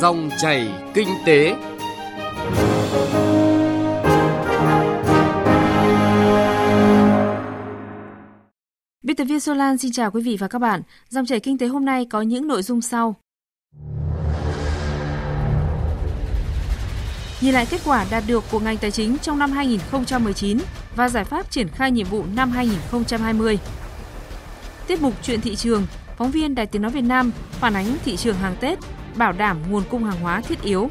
Dòng chảy kinh tế. Biên tập viên Solan xin chào quý vị và các bạn. Dòng chảy kinh tế hôm nay có những nội dung sau. Nhìn lại kết quả đạt được của ngành tài chính trong năm 2019 và giải pháp triển khai nhiệm vụ năm 2020. Tiết mục chuyện thị trường, phóng viên Đài Tiếng Nói Việt Nam phản ánh thị trường hàng Tết, bảo đảm nguồn cung hàng hóa thiết yếu.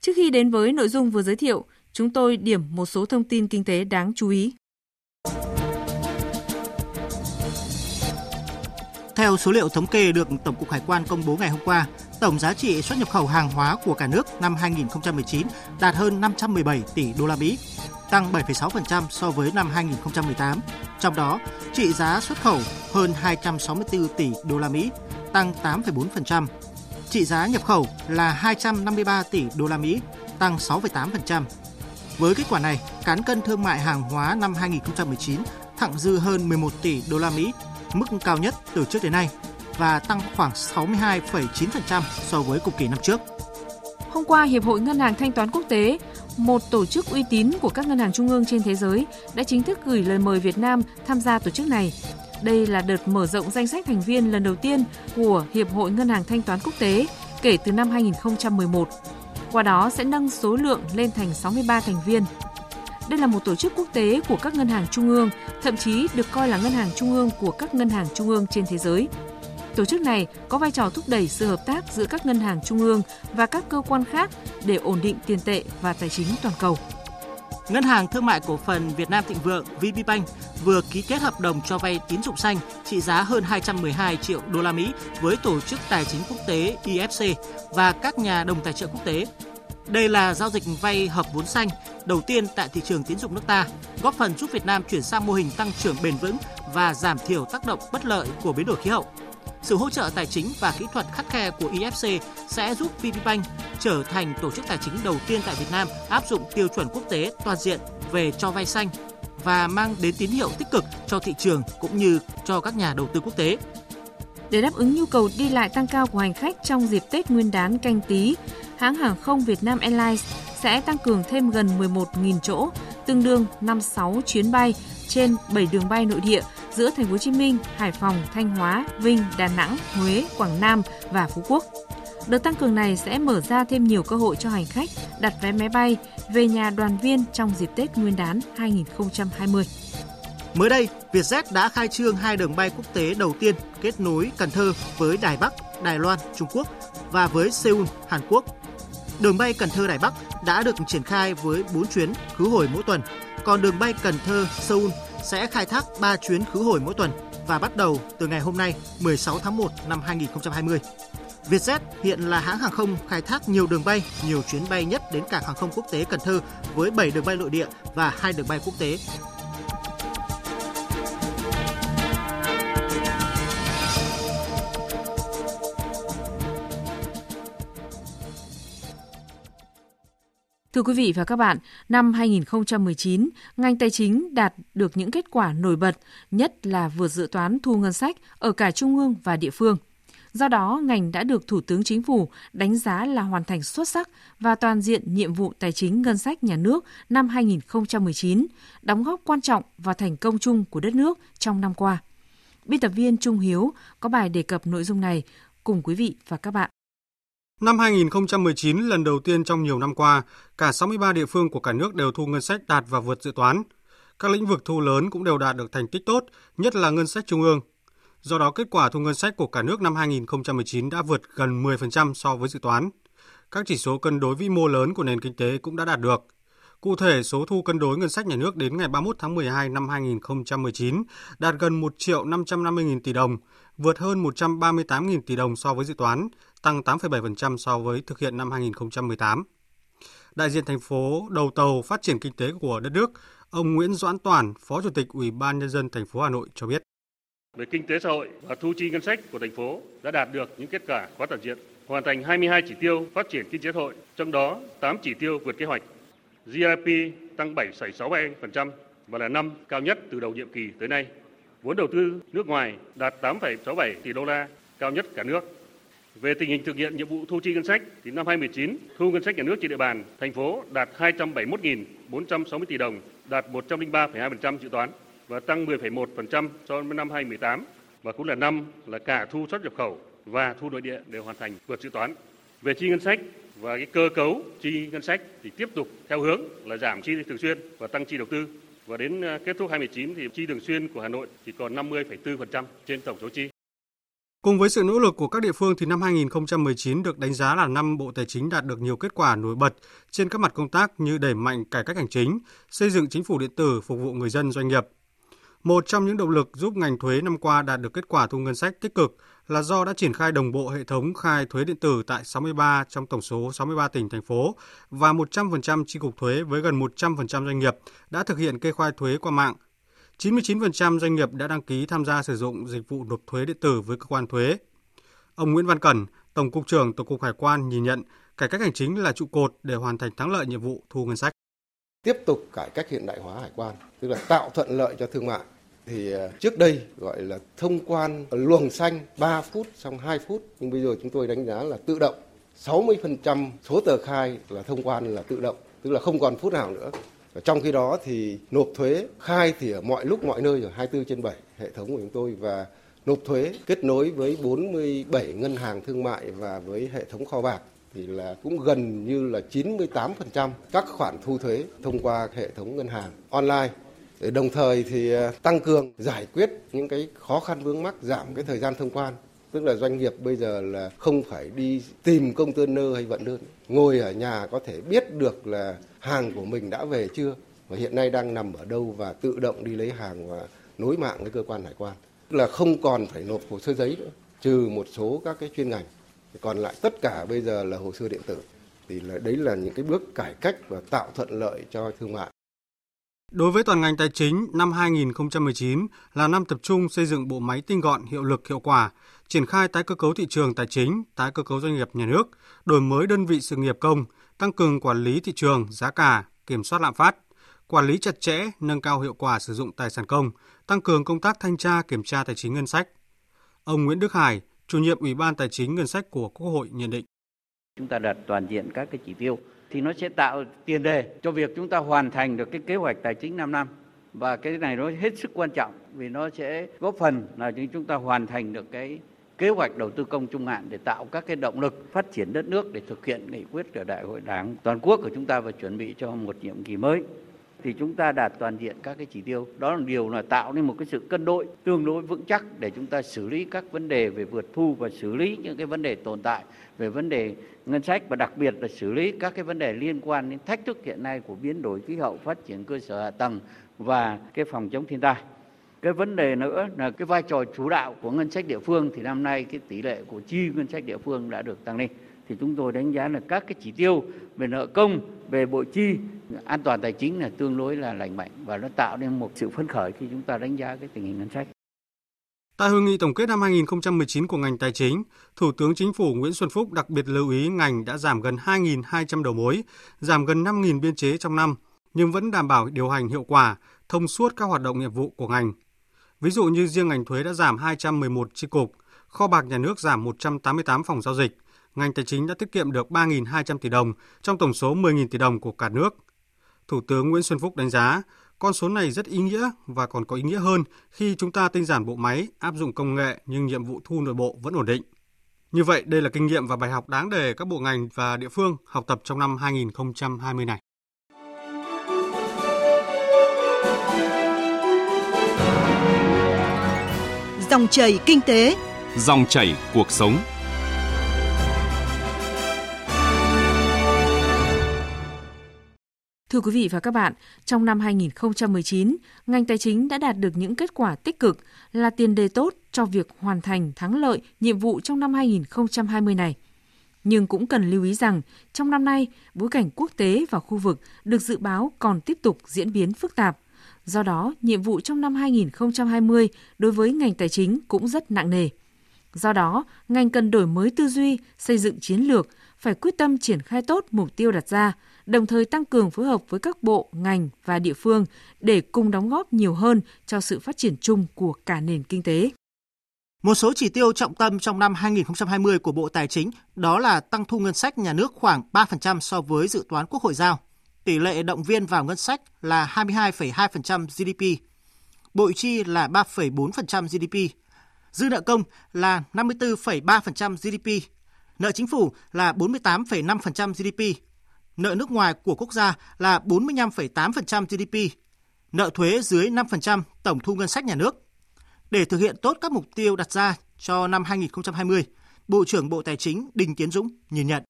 Trước khi đến với nội dung vừa giới thiệu, chúng tôi điểm một số thông tin kinh tế đáng chú ý. Theo số liệu thống kê được Tổng cục Hải quan công bố ngày hôm qua, tổng giá trị xuất nhập khẩu hàng hóa của cả nước năm 2019 đạt hơn 517 tỷ đô la Mỹ, tăng 7,6% so với năm 2018. Trong đó, trị giá xuất khẩu hơn 264 tỷ đô la Mỹ, tăng 8,4%. Trị giá nhập khẩu là 253 tỷ đô la Mỹ, tăng 6,8%. Với kết quả này, cán cân thương mại hàng hóa năm 2019 thặng dư hơn 11 tỷ đô la Mỹ, mức cao nhất từ trước đến nay và tăng khoảng 62,9% so với cùng kỳ năm trước. Hôm qua, Hiệp hội Ngân hàng Thanh toán Quốc tế, một tổ chức uy tín của các ngân hàng trung ương trên thế giới, đã chính thức gửi lời mời Việt Nam tham gia tổ chức này. Đây là đợt mở rộng danh sách thành viên lần đầu tiên của Hiệp hội Ngân hàng Thanh toán Quốc tế kể từ năm 2011. Qua đó sẽ nâng số lượng lên thành 63 thành viên. Đây là một tổ chức quốc tế của các ngân hàng trung ương, thậm chí được coi là ngân hàng trung ương của các ngân hàng trung ương trên thế giới. Tổ chức này có vai trò thúc đẩy sự hợp tác giữa các ngân hàng trung ương và các cơ quan khác để ổn định tiền tệ và tài chính toàn cầu. Ngân hàng Thương mại Cổ phần Việt Nam Thịnh Vượng VPBank vừa ký kết hợp đồng cho vay tín dụng xanh trị giá hơn 212 triệu đô la Mỹ với tổ chức tài chính quốc tế IFC và các nhà đồng tài trợ quốc tế. Đây là giao dịch vay hợp vốn xanh đầu tiên tại thị trường tín dụng nước ta, góp phần giúp Việt Nam chuyển sang mô hình tăng trưởng bền vững và giảm thiểu tác động bất lợi của biến đổi khí hậu. Sự hỗ trợ tài chính và kỹ thuật khắt khe của IFC sẽ giúp VPBank trở thành tổ chức tài chính đầu tiên tại Việt Nam áp dụng tiêu chuẩn quốc tế toàn diện về cho vay xanh và mang đến tín hiệu tích cực cho thị trường cũng như cho các nhà đầu tư quốc tế. Để đáp ứng nhu cầu đi lại tăng cao của hành khách trong dịp Tết Nguyên đán canh tí, hãng hàng không Việt Nam Airlines sẽ tăng cường thêm gần 11.000 chỗ, tương đương 56 chuyến bay trên 7 đường bay nội địa giữa Thành phố Hồ Chí Minh, Hải Phòng, Thanh Hóa, Vinh, Đà Nẵng, Huế, Quảng Nam và Phú Quốc. Đợt tăng cường này sẽ mở ra thêm nhiều cơ hội cho hành khách đặt vé máy bay về nhà đoàn viên trong dịp Tết Nguyên đán 2020. Mới đây, Vietjet đã khai trương hai đường bay quốc tế đầu tiên kết nối Cần Thơ với Đài Bắc, Đài Loan, Trung Quốc và với Seoul, Hàn Quốc. Đường bay Cần Thơ Đài Bắc đã được triển khai với 4 chuyến khứ hồi mỗi tuần, còn đường bay Cần Thơ Seoul sẽ khai thác 3 chuyến khứ hồi mỗi tuần và bắt đầu từ ngày hôm nay 16 tháng 1 năm 2020. Vietjet hiện là hãng hàng không khai thác nhiều đường bay, nhiều chuyến bay nhất đến cảng hàng không quốc tế Cần Thơ với 7 đường bay nội địa và 2 đường bay quốc tế. Thưa quý vị và các bạn, năm 2019, ngành tài chính đạt được những kết quả nổi bật, nhất là vượt dự toán thu ngân sách ở cả trung ương và địa phương. Do đó, ngành đã được Thủ tướng Chính phủ đánh giá là hoàn thành xuất sắc và toàn diện nhiệm vụ tài chính ngân sách nhà nước năm 2019, đóng góp quan trọng vào thành công chung của đất nước trong năm qua. Biên tập viên Trung Hiếu có bài đề cập nội dung này cùng quý vị và các bạn. Năm 2019, lần đầu tiên trong nhiều năm qua, cả 63 địa phương của cả nước đều thu ngân sách đạt và vượt dự toán. Các lĩnh vực thu lớn cũng đều đạt được thành tích tốt, nhất là ngân sách trung ương. Do đó, kết quả thu ngân sách của cả nước năm 2019 đã vượt gần 10% so với dự toán. Các chỉ số cân đối vĩ mô lớn của nền kinh tế cũng đã đạt được. Cụ thể, số thu cân đối ngân sách nhà nước đến ngày 31 tháng 12 năm 2019 đạt gần 1 triệu 550 nghìn tỷ đồng, vượt hơn 138 nghìn tỷ đồng so với dự toán, tăng 8,7% so với thực hiện năm 2018. Đại diện thành phố đầu tàu phát triển kinh tế của đất nước, ông Nguyễn Doãn Toàn, Phó Chủ tịch Ủy ban nhân dân thành phố Hà Nội cho biết. Về kinh tế xã hội và thu chi ngân sách của thành phố đã đạt được những kết quả quá toàn diện, hoàn thành 22 chỉ tiêu phát triển kinh tế xã hội, trong đó 8 chỉ tiêu vượt kế hoạch. GDP tăng 7,67% và là năm cao nhất từ đầu nhiệm kỳ tới nay. Vốn đầu tư nước ngoài đạt 8,67 tỷ đô la, cao nhất cả nước. Về tình hình thực hiện nhiệm vụ thu chi ngân sách thì năm 2019, thu ngân sách nhà nước trên địa bàn thành phố đạt 271.460 tỷ đồng, đạt 103,2% dự toán và tăng 10,1% so với năm 2018 và cũng là năm là cả thu xuất nhập khẩu và thu nội địa đều hoàn thành vượt dự toán. Về chi ngân sách và cái cơ cấu chi ngân sách thì tiếp tục theo hướng là giảm chi thường xuyên và tăng chi đầu tư và đến à, kết thúc 2019 thì chi thường xuyên của Hà Nội chỉ còn 50,4% trên tổng số chi. Cùng với sự nỗ lực của các địa phương thì năm 2019 được đánh giá là năm Bộ Tài chính đạt được nhiều kết quả nổi bật trên các mặt công tác như đẩy mạnh cải cách hành chính, xây dựng chính phủ điện tử phục vụ người dân doanh nghiệp. Một trong những động lực giúp ngành thuế năm qua đạt được kết quả thu ngân sách tích cực là do đã triển khai đồng bộ hệ thống khai thuế điện tử tại 63 trong tổng số 63 tỉnh thành phố và 100% chi cục thuế với gần 100% doanh nghiệp đã thực hiện kê khai thuế qua mạng 99% doanh nghiệp đã đăng ký tham gia sử dụng dịch vụ nộp thuế điện tử với cơ quan thuế. Ông Nguyễn Văn Cẩn, Tổng cục trưởng Tổng cục Hải quan nhìn nhận cải cách hành chính là trụ cột để hoàn thành thắng lợi nhiệm vụ thu ngân sách. Tiếp tục cải cách hiện đại hóa hải quan, tức là tạo thuận lợi cho thương mại. Thì à, trước đây gọi là thông quan luồng xanh 3 phút xong 2 phút, nhưng bây giờ chúng tôi đánh giá là tự động. 60% số tờ khai là thông quan là tự động, tức là không còn phút nào nữa. Trong khi đó thì nộp thuế khai thì ở mọi lúc mọi nơi rồi 24 trên 7 hệ thống của chúng tôi và nộp thuế kết nối với 47 ngân hàng thương mại và với hệ thống kho bạc thì là cũng gần như là 98% các khoản thu thuế thông qua hệ thống ngân hàng online. Đồng thời thì à, tăng cường giải quyết những cái khó khăn vướng mắc, giảm cái thời gian thông quan. Tức là doanh nghiệp bây giờ là không phải đi tìm công container hay vận đơn. Ngồi ở nhà có thể biết được là hàng của mình đã về chưa và hiện nay đang nằm ở đâu và tự động đi lấy hàng và nối mạng với cơ quan hải quan tức là không còn phải nộp hồ sơ giấy nữa trừ một số các cái chuyên ngành còn lại tất cả bây giờ là hồ sơ điện tử thì là đấy là những cái bước cải cách và tạo thuận lợi cho thương mại Đối với toàn ngành tài chính, năm 2019 là năm tập trung xây dựng bộ máy tinh gọn, hiệu lực, hiệu quả, triển khai tái cơ cấu thị trường tài chính, tái cơ cấu doanh nghiệp nhà nước, đổi mới đơn vị sự nghiệp công, tăng cường quản lý thị trường, giá cả, kiểm soát lạm phát, quản lý chặt chẽ, nâng cao hiệu quả sử dụng tài sản công, tăng cường công tác thanh tra kiểm tra tài chính ngân sách. Ông Nguyễn Đức Hải, chủ nhiệm Ủy ban Tài chính Ngân sách của Quốc hội nhận định. Chúng ta đạt toàn diện các cái chỉ tiêu thì nó sẽ tạo tiền đề cho việc chúng ta hoàn thành được cái kế hoạch tài chính 5 năm. Và cái này nó hết sức quan trọng vì nó sẽ góp phần là chúng ta hoàn thành được cái kế hoạch đầu tư công trung hạn để tạo các cái động lực phát triển đất nước để thực hiện nghị quyết của Đại hội Đảng toàn quốc của chúng ta và chuẩn bị cho một nhiệm kỳ mới thì chúng ta đạt toàn diện các cái chỉ tiêu. Đó là điều là tạo nên một cái sự cân đối tương đối vững chắc để chúng ta xử lý các vấn đề về vượt thu và xử lý những cái vấn đề tồn tại, về vấn đề ngân sách và đặc biệt là xử lý các cái vấn đề liên quan đến thách thức hiện nay của biến đổi khí hậu, phát triển cơ sở hạ tầng và cái phòng chống thiên tai. Cái vấn đề nữa là cái vai trò chủ đạo của ngân sách địa phương thì năm nay cái tỷ lệ của chi ngân sách địa phương đã được tăng lên. Thì chúng tôi đánh giá là các cái chỉ tiêu về nợ công, về bộ chi an toàn tài chính là tương đối là lành mạnh và nó tạo nên một sự phấn khởi khi chúng ta đánh giá cái tình hình ngân sách. Tại hội nghị tổng kết năm 2019 của ngành tài chính, Thủ tướng Chính phủ Nguyễn Xuân Phúc đặc biệt lưu ý ngành đã giảm gần 2.200 đầu mối, giảm gần 5.000 biên chế trong năm, nhưng vẫn đảm bảo điều hành hiệu quả, thông suốt các hoạt động nghiệp vụ của ngành. Ví dụ như riêng ngành thuế đã giảm 211 chi cục, kho bạc nhà nước giảm 188 phòng giao dịch, ngành tài chính đã tiết kiệm được 3.200 tỷ đồng trong tổng số 10.000 tỷ đồng của cả nước. Thủ tướng Nguyễn Xuân Phúc đánh giá, con số này rất ý nghĩa và còn có ý nghĩa hơn khi chúng ta tinh giản bộ máy, áp dụng công nghệ nhưng nhiệm vụ thu nội bộ vẫn ổn định. Như vậy, đây là kinh nghiệm và bài học đáng để các bộ ngành và địa phương học tập trong năm 2020 này. Dòng chảy kinh tế, dòng chảy cuộc sống. Thưa quý vị và các bạn, trong năm 2019, ngành tài chính đã đạt được những kết quả tích cực là tiền đề tốt cho việc hoàn thành thắng lợi nhiệm vụ trong năm 2020 này. Nhưng cũng cần lưu ý rằng, trong năm nay, bối cảnh quốc tế và khu vực được dự báo còn tiếp tục diễn biến phức tạp. Do đó, nhiệm vụ trong năm 2020 đối với ngành tài chính cũng rất nặng nề. Do đó, ngành cần đổi mới tư duy, xây dựng chiến lược, phải quyết tâm triển khai tốt mục tiêu đặt ra, đồng thời tăng cường phối hợp với các bộ, ngành và địa phương để cùng đóng góp nhiều hơn cho sự phát triển chung của cả nền kinh tế. Một số chỉ tiêu trọng tâm trong năm 2020 của Bộ Tài chính đó là tăng thu ngân sách nhà nước khoảng 3% so với dự toán Quốc hội giao. Tỷ lệ động viên vào ngân sách là 22,2% GDP. Bội chi là 3,4% GDP. Dư nợ công là 54,3% GDP. Nợ chính phủ là 48,5% GDP. Nợ nước ngoài của quốc gia là 45,8% GDP. Nợ thuế dưới 5% tổng thu ngân sách nhà nước. Để thực hiện tốt các mục tiêu đặt ra cho năm 2020, Bộ trưởng Bộ Tài chính Đinh Tiến Dũng nhìn nhận.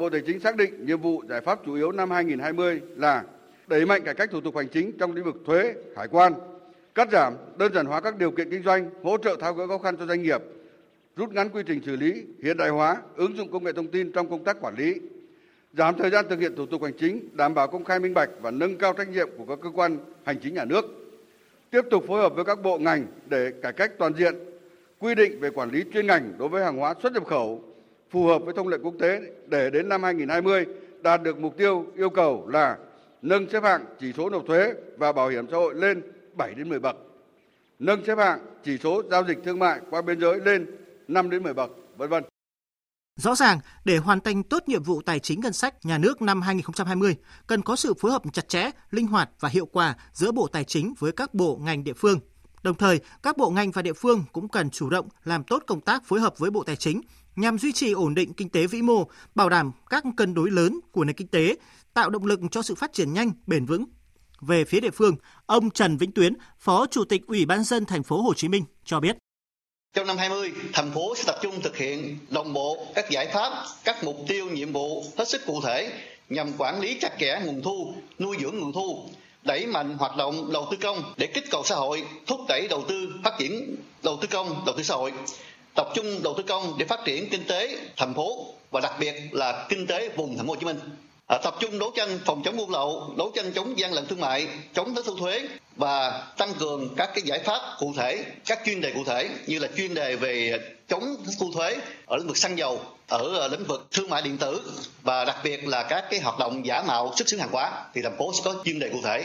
Bộ Tài chính xác định nhiệm vụ giải pháp chủ yếu năm 2020 là đẩy mạnh cải cách thủ tục hành chính trong lĩnh vực thuế, hải quan, cắt giảm, đơn giản hóa các điều kiện kinh doanh, hỗ trợ tháo gỡ khó khăn cho doanh nghiệp, rút ngắn quy trình xử lý, hiện đại hóa, ứng dụng công nghệ thông tin trong công tác quản lý, giảm thời gian thực hiện thủ tục hành chính, đảm bảo công khai minh bạch và nâng cao trách nhiệm của các cơ quan hành chính nhà nước tiếp tục phối hợp với các bộ ngành để cải cách toàn diện quy định về quản lý chuyên ngành đối với hàng hóa xuất nhập khẩu phù hợp với thông lệ quốc tế để đến năm 2020 đạt được mục tiêu yêu cầu là nâng xếp hạng chỉ số nộp thuế và bảo hiểm xã hội lên 7 đến 10 bậc. Nâng xếp hạng chỉ số giao dịch thương mại qua biên giới lên 5 đến 10 bậc, vân vân. Rõ ràng, để hoàn thành tốt nhiệm vụ tài chính ngân sách nhà nước năm 2020, cần có sự phối hợp chặt chẽ, linh hoạt và hiệu quả giữa Bộ Tài chính với các bộ ngành địa phương. Đồng thời, các bộ ngành và địa phương cũng cần chủ động làm tốt công tác phối hợp với Bộ Tài chính nhằm duy trì ổn định kinh tế vĩ mô, bảo đảm các cân đối lớn của nền kinh tế, tạo động lực cho sự phát triển nhanh, bền vững. Về phía địa phương, ông Trần Vĩnh Tuyến, Phó Chủ tịch Ủy ban dân thành phố Hồ Chí Minh cho biết trong năm 20, thành phố sẽ tập trung thực hiện đồng bộ các giải pháp, các mục tiêu nhiệm vụ hết sức cụ thể nhằm quản lý chặt chẽ nguồn thu, nuôi dưỡng nguồn thu, đẩy mạnh hoạt động đầu tư công để kích cầu xã hội, thúc đẩy đầu tư phát triển đầu tư công, đầu tư xã hội, tập trung đầu tư công để phát triển kinh tế thành phố và đặc biệt là kinh tế vùng thành phố Hồ Chí Minh. À, tập trung đấu tranh phòng chống buôn lậu, đấu tranh chống gian lận thương mại, chống thất thu thuế và tăng cường các cái giải pháp cụ thể, các chuyên đề cụ thể như là chuyên đề về chống thất thu thuế ở lĩnh vực xăng dầu, ở ờ, lĩnh vực thương mại điện tử và đặc biệt là các cái hoạt động giả mạo xuất xứ hàng hóa thì thành phố sẽ có chuyên đề cụ thể.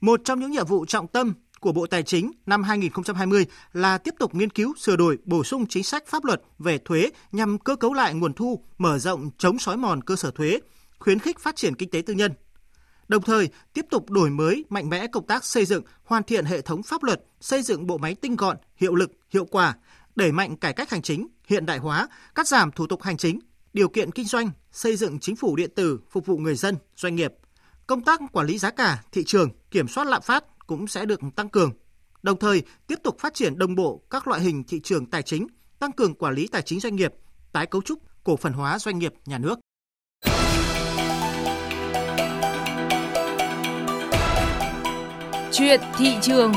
Một trong những nhiệm vụ trọng tâm của Bộ Tài chính năm 2020 là tiếp tục nghiên cứu sửa đổi bổ sung chính sách pháp luật về thuế nhằm cơ cấu lại nguồn thu, mở rộng chống sói mòn cơ sở thuế, khuyến khích phát triển kinh tế tư nhân. Đồng thời, tiếp tục đổi mới mạnh mẽ công tác xây dựng, hoàn thiện hệ thống pháp luật, xây dựng bộ máy tinh gọn, hiệu lực, hiệu quả, đẩy mạnh cải cách hành chính, hiện đại hóa, cắt giảm thủ tục hành chính, điều kiện kinh doanh, xây dựng chính phủ điện tử phục vụ người dân, doanh nghiệp. Công tác quản lý giá cả, thị trường, kiểm soát lạm phát, cũng sẽ được tăng cường. Đồng thời, tiếp tục phát triển đồng bộ các loại hình thị trường tài chính, tăng cường quản lý tài chính doanh nghiệp, tái cấu trúc, cổ phần hóa doanh nghiệp nhà nước. Chuyện thị trường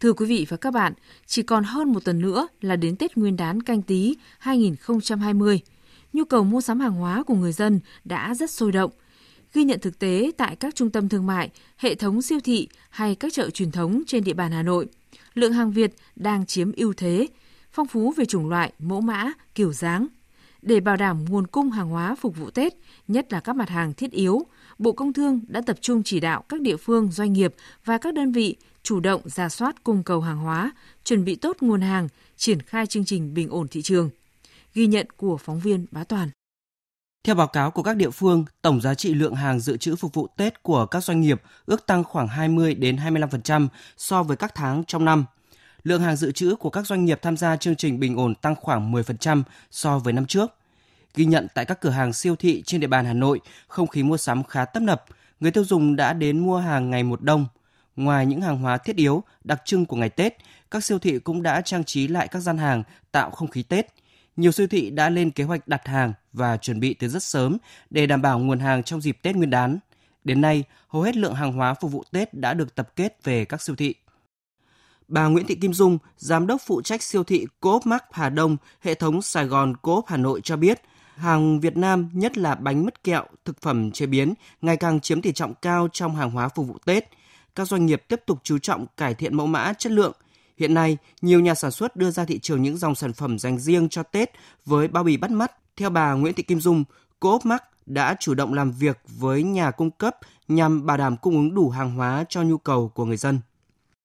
Thưa quý vị và các bạn, chỉ còn hơn một tuần nữa là đến Tết Nguyên đán canh tí 2020. Nhu cầu mua sắm hàng hóa của người dân đã rất sôi động ghi nhận thực tế tại các trung tâm thương mại, hệ thống siêu thị hay các chợ truyền thống trên địa bàn Hà Nội. Lượng hàng Việt đang chiếm ưu thế, phong phú về chủng loại, mẫu mã, kiểu dáng. Để bảo đảm nguồn cung hàng hóa phục vụ Tết, nhất là các mặt hàng thiết yếu, Bộ Công Thương đã tập trung chỉ đạo các địa phương, doanh nghiệp và các đơn vị chủ động ra soát cung cầu hàng hóa, chuẩn bị tốt nguồn hàng, triển khai chương trình bình ổn thị trường. Ghi nhận của phóng viên Bá Toàn. Theo báo cáo của các địa phương, tổng giá trị lượng hàng dự trữ phục vụ Tết của các doanh nghiệp ước tăng khoảng 20 đến 25% so với các tháng trong năm. Lượng hàng dự trữ của các doanh nghiệp tham gia chương trình bình ổn tăng khoảng 10% so với năm trước. Ghi nhận tại các cửa hàng siêu thị trên địa bàn Hà Nội, không khí mua sắm khá tấp nập, người tiêu dùng đã đến mua hàng ngày một đông. Ngoài những hàng hóa thiết yếu đặc trưng của ngày Tết, các siêu thị cũng đã trang trí lại các gian hàng tạo không khí Tết – nhiều siêu thị đã lên kế hoạch đặt hàng và chuẩn bị từ rất sớm để đảm bảo nguồn hàng trong dịp Tết Nguyên đán. Đến nay, hầu hết lượng hàng hóa phục vụ Tết đã được tập kết về các siêu thị. Bà Nguyễn Thị Kim Dung, giám đốc phụ trách siêu thị Coop Mart Hà Đông, hệ thống Sài Gòn Coop Hà Nội cho biết, hàng Việt Nam, nhất là bánh mứt kẹo, thực phẩm chế biến, ngày càng chiếm tỷ trọng cao trong hàng hóa phục vụ Tết. Các doanh nghiệp tiếp tục chú trọng cải thiện mẫu mã, chất lượng. Hiện nay, nhiều nhà sản xuất đưa ra thị trường những dòng sản phẩm dành riêng cho Tết với bao bì bắt mắt. Theo bà Nguyễn Thị Kim Dung, Coop Mark đã chủ động làm việc với nhà cung cấp nhằm bảo đảm cung ứng đủ hàng hóa cho nhu cầu của người dân.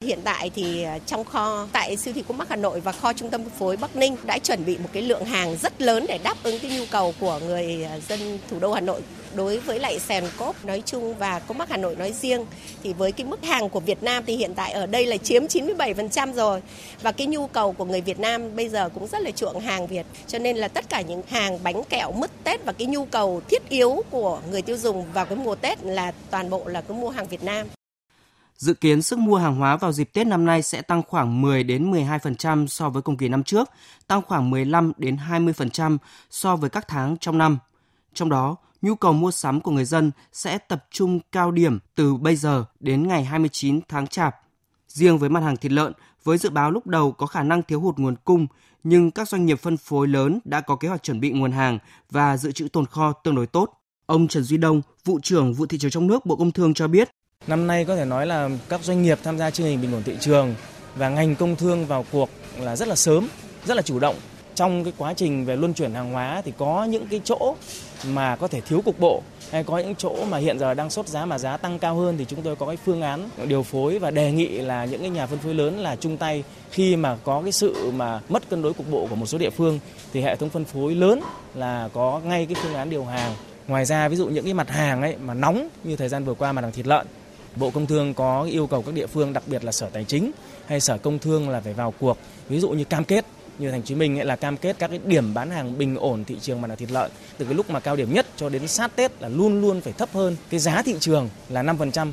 Hiện tại thì à, trong kho tại siêu thị Coop mắc Hà Nội và kho trung tâm phân phối Bắc Ninh đã chuẩn bị một cái lượng hàng rất lớn để đáp ứng cái nhu cầu của người à, dân thủ đô Hà Nội đối với lại sèn cốp nói chung và Coop mắc Hà Nội nói riêng thì với cái mức hàng của Việt Nam thì hiện tại ở đây là chiếm 97% rồi và cái nhu cầu của người Việt Nam bây giờ cũng rất là chuộng hàng Việt cho nên là tất cả những hàng bánh kẹo mứt Tết và cái nhu cầu thiết yếu của người tiêu dùng vào cái mùa Tết là toàn bộ là cứ mua hàng Việt Nam. Dự kiến sức mua hàng hóa vào dịp Tết năm nay sẽ tăng khoảng 10 đến 12% so với cùng kỳ năm trước, tăng khoảng 15 đến 20% so với các tháng trong năm. Trong đó, nhu cầu mua sắm của người dân sẽ tập trung cao điểm từ bây giờ đến ngày 29 tháng Chạp. Riêng với mặt hàng thịt lợn, với dự báo lúc đầu có khả năng thiếu hụt nguồn cung, nhưng các doanh nghiệp phân phối lớn đã có kế hoạch chuẩn bị nguồn hàng và dự trữ tồn kho tương đối tốt. Ông Trần Duy Đông, vụ trưởng vụ thị trường trong nước Bộ Công Thương cho biết, Năm nay có thể nói là các doanh nghiệp tham gia chương trình bình ổn thị trường và ngành công thương vào cuộc là rất là sớm, rất là chủ động. Trong cái quá trình về luân chuyển hàng hóa thì có những cái chỗ mà có thể thiếu cục bộ hay có những chỗ mà hiện giờ đang sốt giá mà giá tăng cao hơn thì chúng tôi có cái phương án điều phối và đề nghị là những cái nhà phân phối lớn là chung tay khi mà có cái sự mà mất cân đối cục bộ của một số địa phương thì hệ thống phân phối lớn là có ngay cái phương án điều hàng. Ngoài ra ví dụ những cái mặt hàng ấy mà nóng như thời gian vừa qua mà hàng thịt lợn Bộ Công Thương có yêu cầu các địa phương đặc biệt là Sở Tài chính hay Sở Công Thương là phải vào cuộc, ví dụ như cam kết như thành phố Hồ Chí Minh ấy là cam kết các cái điểm bán hàng bình ổn thị trường mặt hàng thịt lợn từ cái lúc mà cao điểm nhất cho đến sát Tết là luôn luôn phải thấp hơn cái giá thị trường là 5%.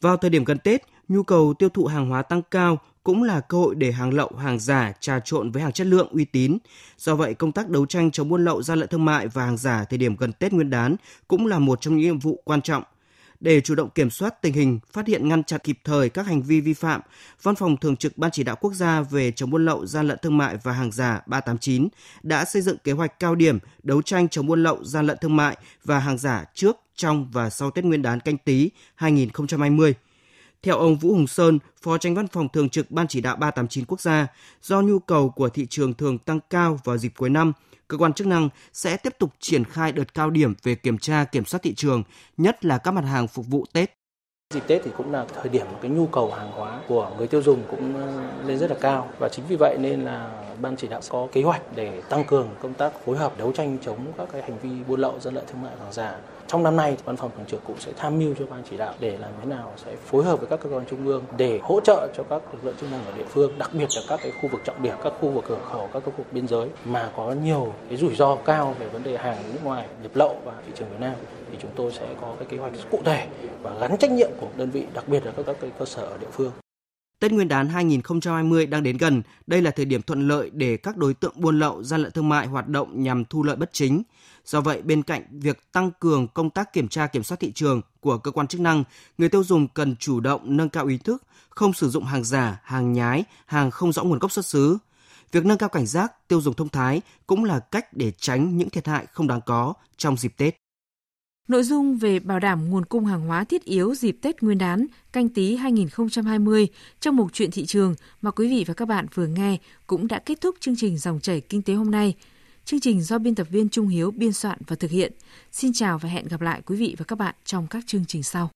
Vào thời điểm gần Tết, nhu cầu tiêu thụ hàng hóa tăng cao cũng là cơ hội để hàng lậu, hàng giả trà trộn với hàng chất lượng uy tín. Do vậy, công tác đấu tranh chống buôn lậu, gian lận thương mại và hàng giả thời điểm gần Tết Nguyên đán cũng là một trong những nhiệm vụ quan trọng – để chủ động kiểm soát tình hình, phát hiện ngăn chặn kịp thời các hành vi vi phạm, Văn phòng Thường trực Ban Chỉ đạo Quốc gia về chống buôn lậu, gian lận thương mại và hàng giả 389 đã xây dựng kế hoạch cao điểm đấu tranh chống buôn lậu, gian lận thương mại và hàng giả trước, trong và sau Tết Nguyên đán canh tí 2020. Theo ông Vũ Hùng Sơn, Phó Tránh Văn phòng Thường trực Ban Chỉ đạo 389 quốc gia, do nhu cầu của thị trường thường tăng cao vào dịp cuối năm – cơ quan chức năng sẽ tiếp tục triển khai đợt cao điểm về kiểm tra kiểm soát thị trường, nhất là các mặt hàng phục vụ Tết. Dịp Tết thì cũng là thời điểm cái nhu cầu hàng hóa của người tiêu dùng cũng ờ, lên rất là cao và chính vì vậy nên là ban chỉ đạo có kế hoạch để tăng cường công tác phối hợp đấu tranh chống các cái hành vi buôn lậu, gian lận thương mại hàng giả trong năm nay, Văn phòng Thường trực cũng sẽ tham mưu cho Ban chỉ đạo để làm thế nào sẽ phối hợp với các cơ quan trung ương để hỗ trợ cho các lực lượng chức năng ở địa phương, đặc biệt là các cái khu vực trọng điểm, các khu vực cửa khẩu, các khu vực biên giới mà có nhiều cái rủi ro cao về vấn đề hàng nước ngoài nhập lậu vào thị trường Việt Nam thì chúng tôi sẽ có cái kế hoạch cụ thể và gắn trách nhiệm của đơn vị, đặc biệt là các, các cái cơ sở ở địa phương. Tết Nguyên đán 2020 đang đến gần, đây là thời điểm thuận lợi để các đối tượng buôn lậu, gian lận thương mại hoạt động nhằm thu lợi bất chính. Do vậy, bên cạnh việc tăng cường công tác kiểm tra kiểm soát thị trường của cơ quan chức năng, người tiêu dùng cần chủ động nâng cao ý thức, không sử dụng hàng giả, hàng nhái, hàng không rõ nguồn gốc xuất xứ. Việc nâng cao cảnh giác, tiêu dùng thông thái cũng là cách để tránh những thiệt hại không đáng có trong dịp Tết. Nội dung về bảo đảm nguồn cung hàng hóa thiết yếu dịp Tết Nguyên đán, canh tí 2020 trong mục chuyện thị trường mà quý vị và các bạn vừa nghe cũng đã kết thúc chương trình dòng chảy kinh tế hôm nay. Chương trình do biên tập viên Trung Hiếu biên soạn và thực hiện. Xin chào và hẹn gặp lại quý vị và các bạn trong các chương trình sau.